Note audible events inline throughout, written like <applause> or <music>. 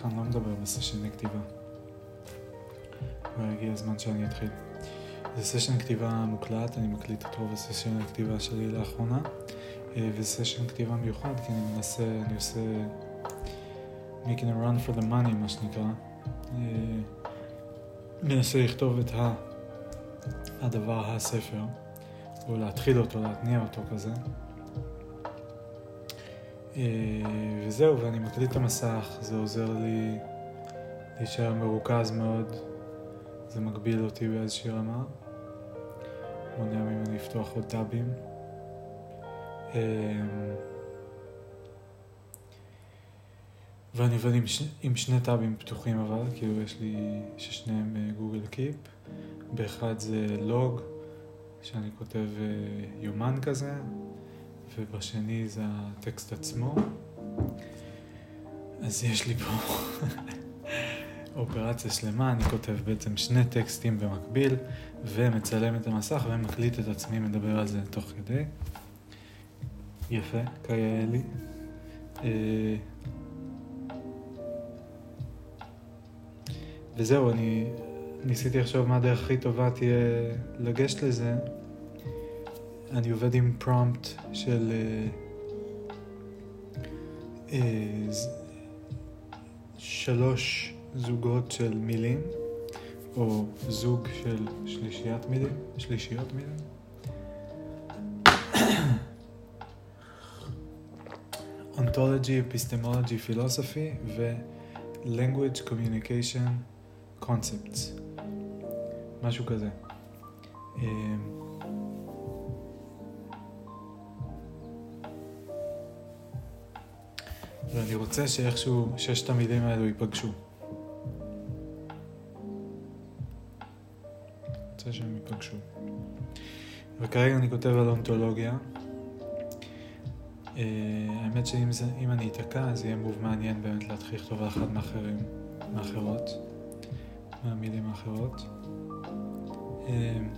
בדרך כלל לא מדבר בסשן כתיבה. כבר הגיע הזמן שאני אתחיל. זה סשן כתיבה מוקלט, אני מקליט את רוב הסשן הכתיבה שלי לאחרונה, וזה סשן כתיבה מיוחד כי אני מנסה, אני עושה making a run for the money מה שנקרא. מנסה לכתוב את הדבר, הספר, או להתחיל אותו, להתניע אותו כזה. וזהו, ואני מקליט את המסך, זה עוזר לי להישאר מרוכז מאוד, זה מגביל אותי באיזושהי רמה, מונע ממני לפתוח עוד טאבים. ואני עובד עם, ש... עם שני טאבים פתוחים אבל, כאילו יש לי ששניהם גוגל קיפ. באחד זה לוג, שאני כותב אה, יומן כזה, ובשני זה הטקסט עצמו. אז יש לי פה <laughs> אופרציה שלמה, אני כותב בעצם שני טקסטים במקביל, ומצלם את המסך ומקליט את עצמי, מדבר על זה תוך כדי. יפה, כאלה. אה, וזהו, אני ניסיתי לחשוב מה הדרך הכי טובה תהיה לגשת לזה. אני עובד עם פרומפט של אה, אה, שלוש זוגות של מילים, או זוג של שלישיית מילים, שלישיות מילים. Ontology, Epistemology, Philosophy ו-Language Communication Concepts. משהו כזה. ואני רוצה שאיכשהו ששת המילים האלו ייפגשו. רוצה שהם ייפגשו. וכרגע אני כותב על אונתולוגיה. Uh, האמת שאם אני אתקע, אז יהיה מוב מעניין באמת להתחיל לכתוב על אחת מאחרים, מאחרות, מהמילים האחרות. אמ,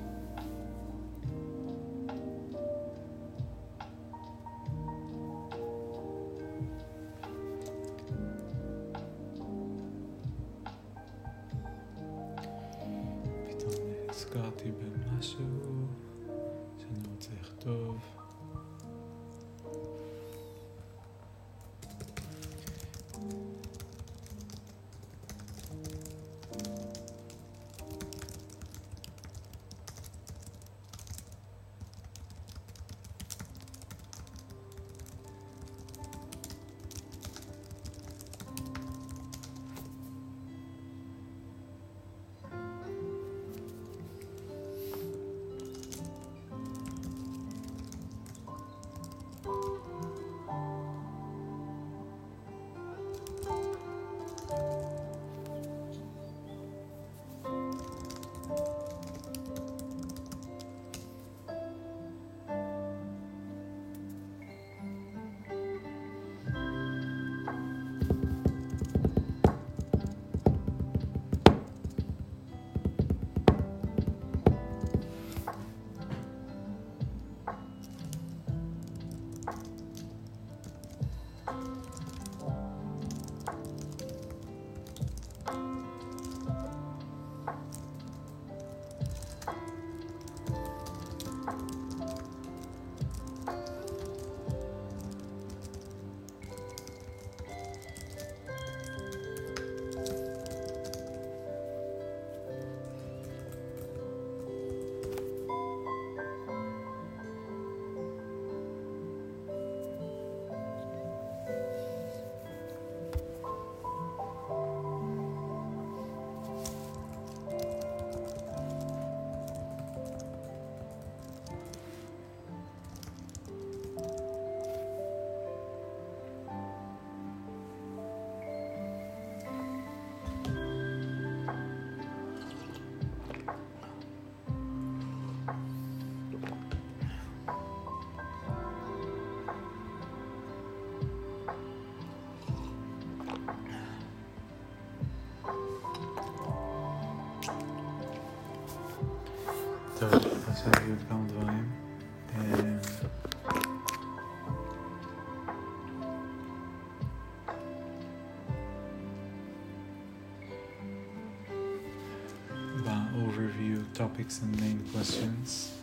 ב-overview topics and main questions.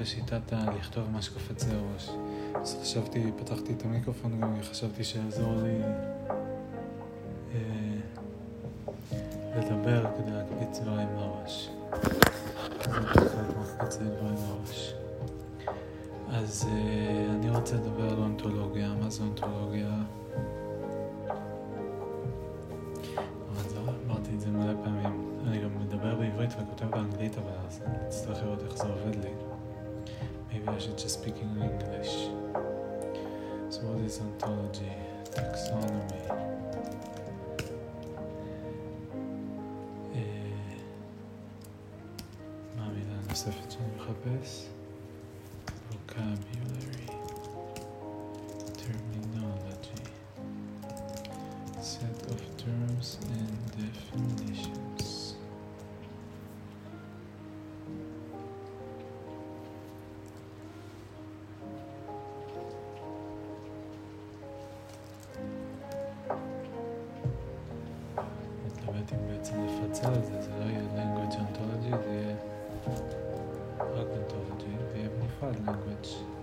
בשיטת ה- לכתוב מה שקופץ לי הראש. אז חשבתי, פתחתי את המיקרופון גם חשבתי שיעזור לי אה, לדבר כדי להקפיץ לראש. דברים לראש. אז אה, אני רוצה לדבר על אונתולוגיה. מה זה אונתולוגיה? Maybe I should just speak in English. So what is ontology? Taxonomy. אה, מה המילה הנוספת שאני מחפש? מתלבט אם בעצם לפצל את זה, זה לא יהיה language ontology, זה יהיה רק ontology, ויהיה בנפרד language.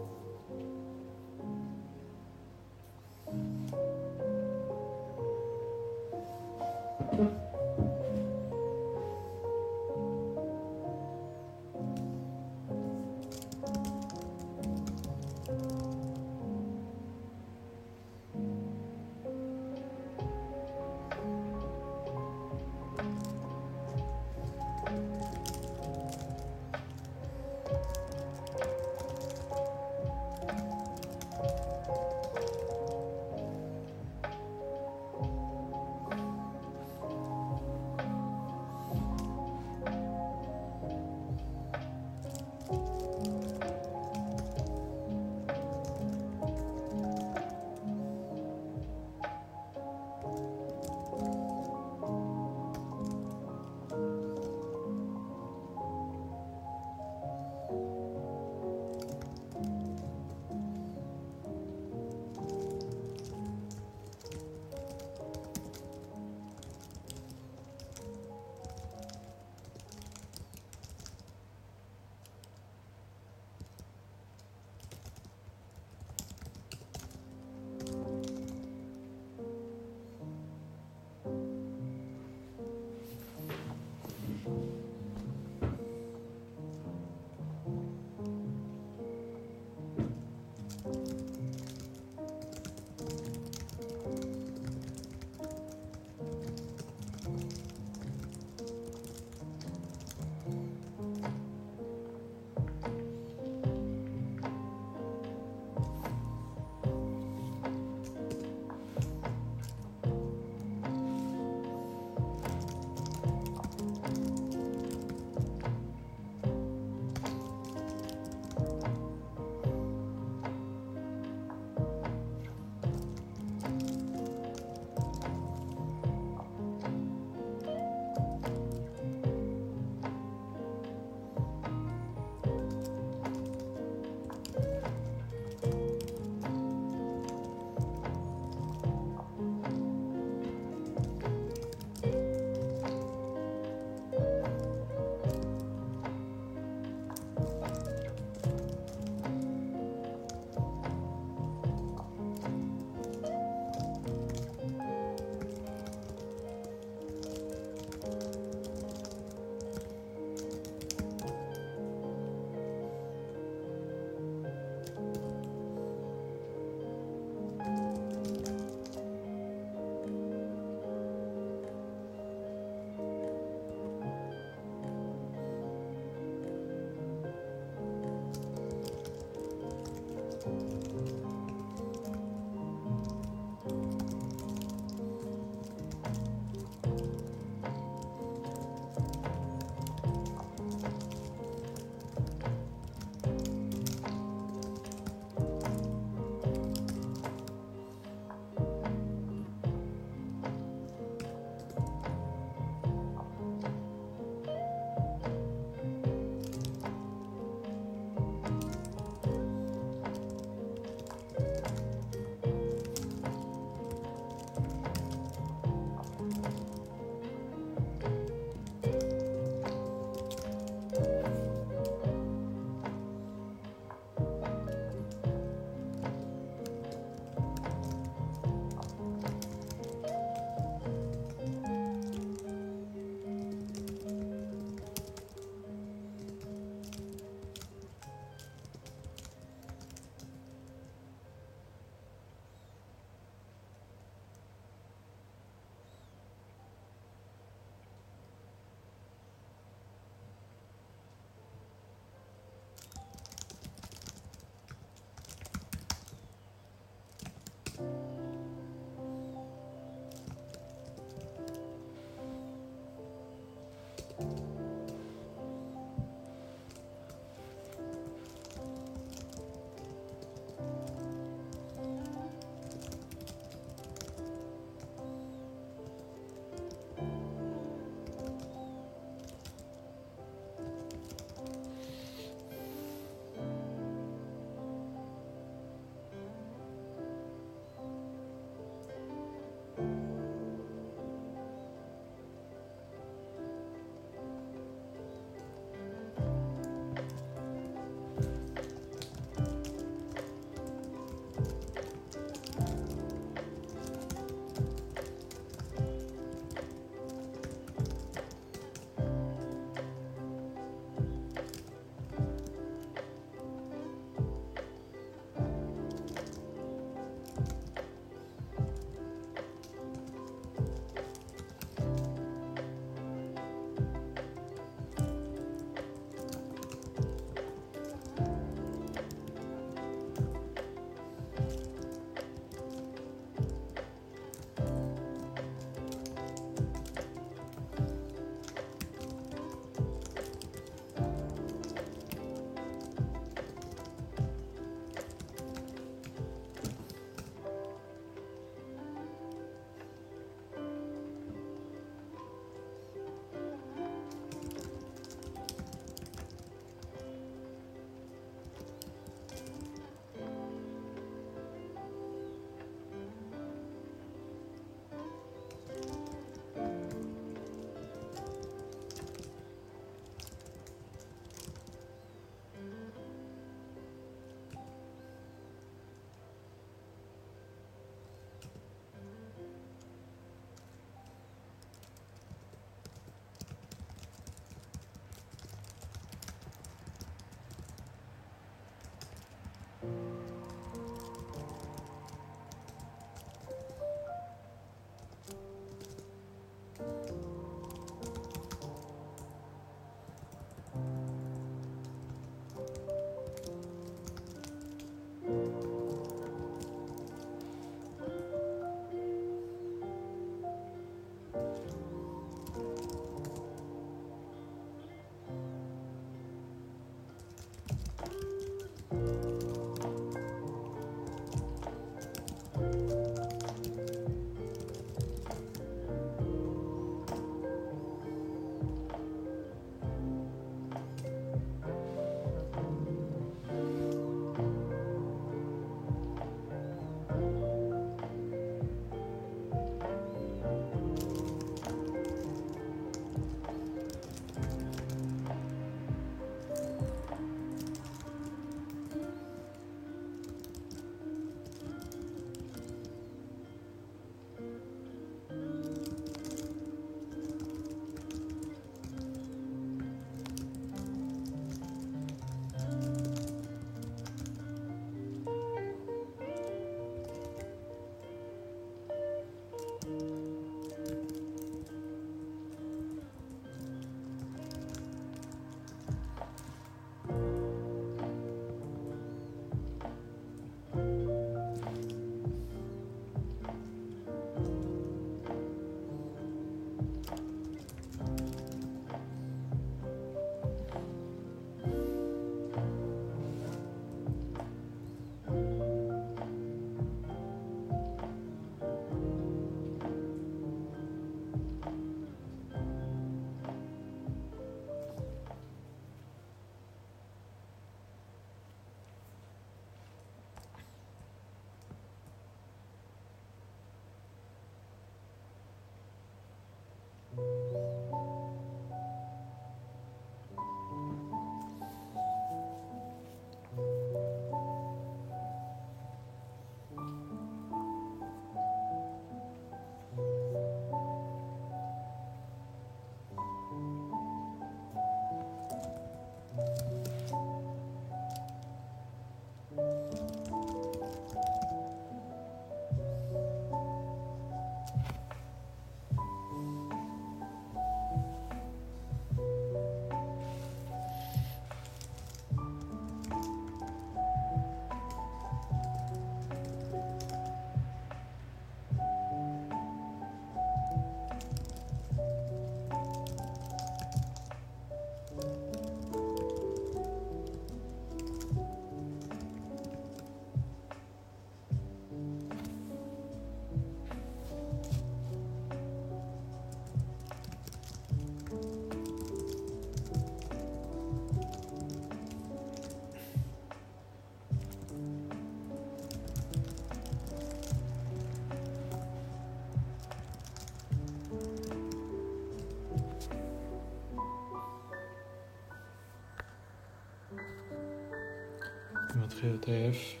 מתחיל להיות עייף.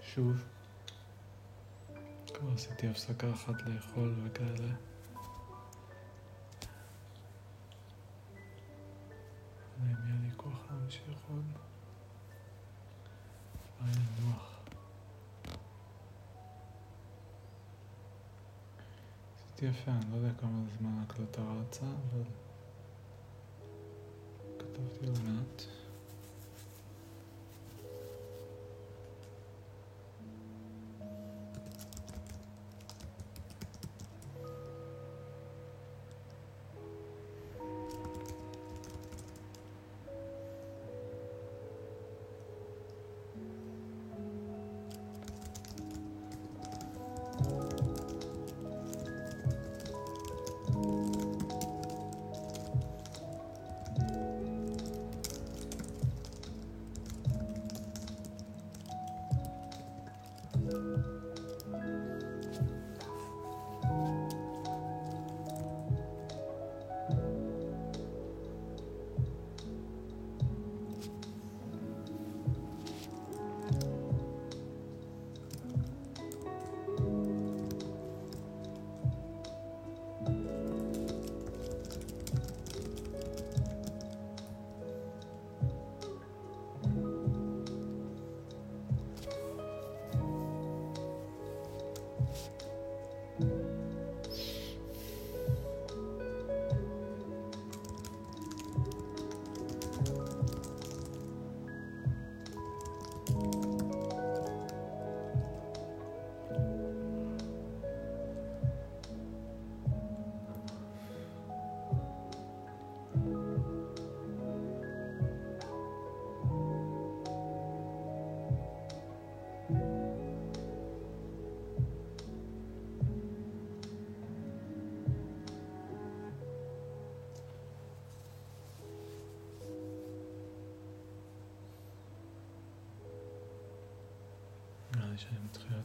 שוב. כבר עשיתי הפסקה אחת לאכול וכאלה. אם יהיה לי כוח להמשיך עוד. יפה, אני לא יודע כמה זמן ההקלטה רצה, אבל כתבתי לא מעט.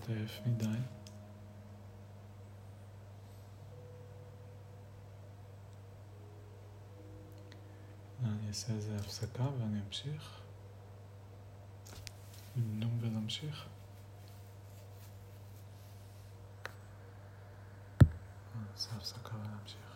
להיות עייף מדי. אני אעשה איזה הפסקה ואני אמשיך. למנום ולהמשיך. נעשה הפסקה ונמשיך.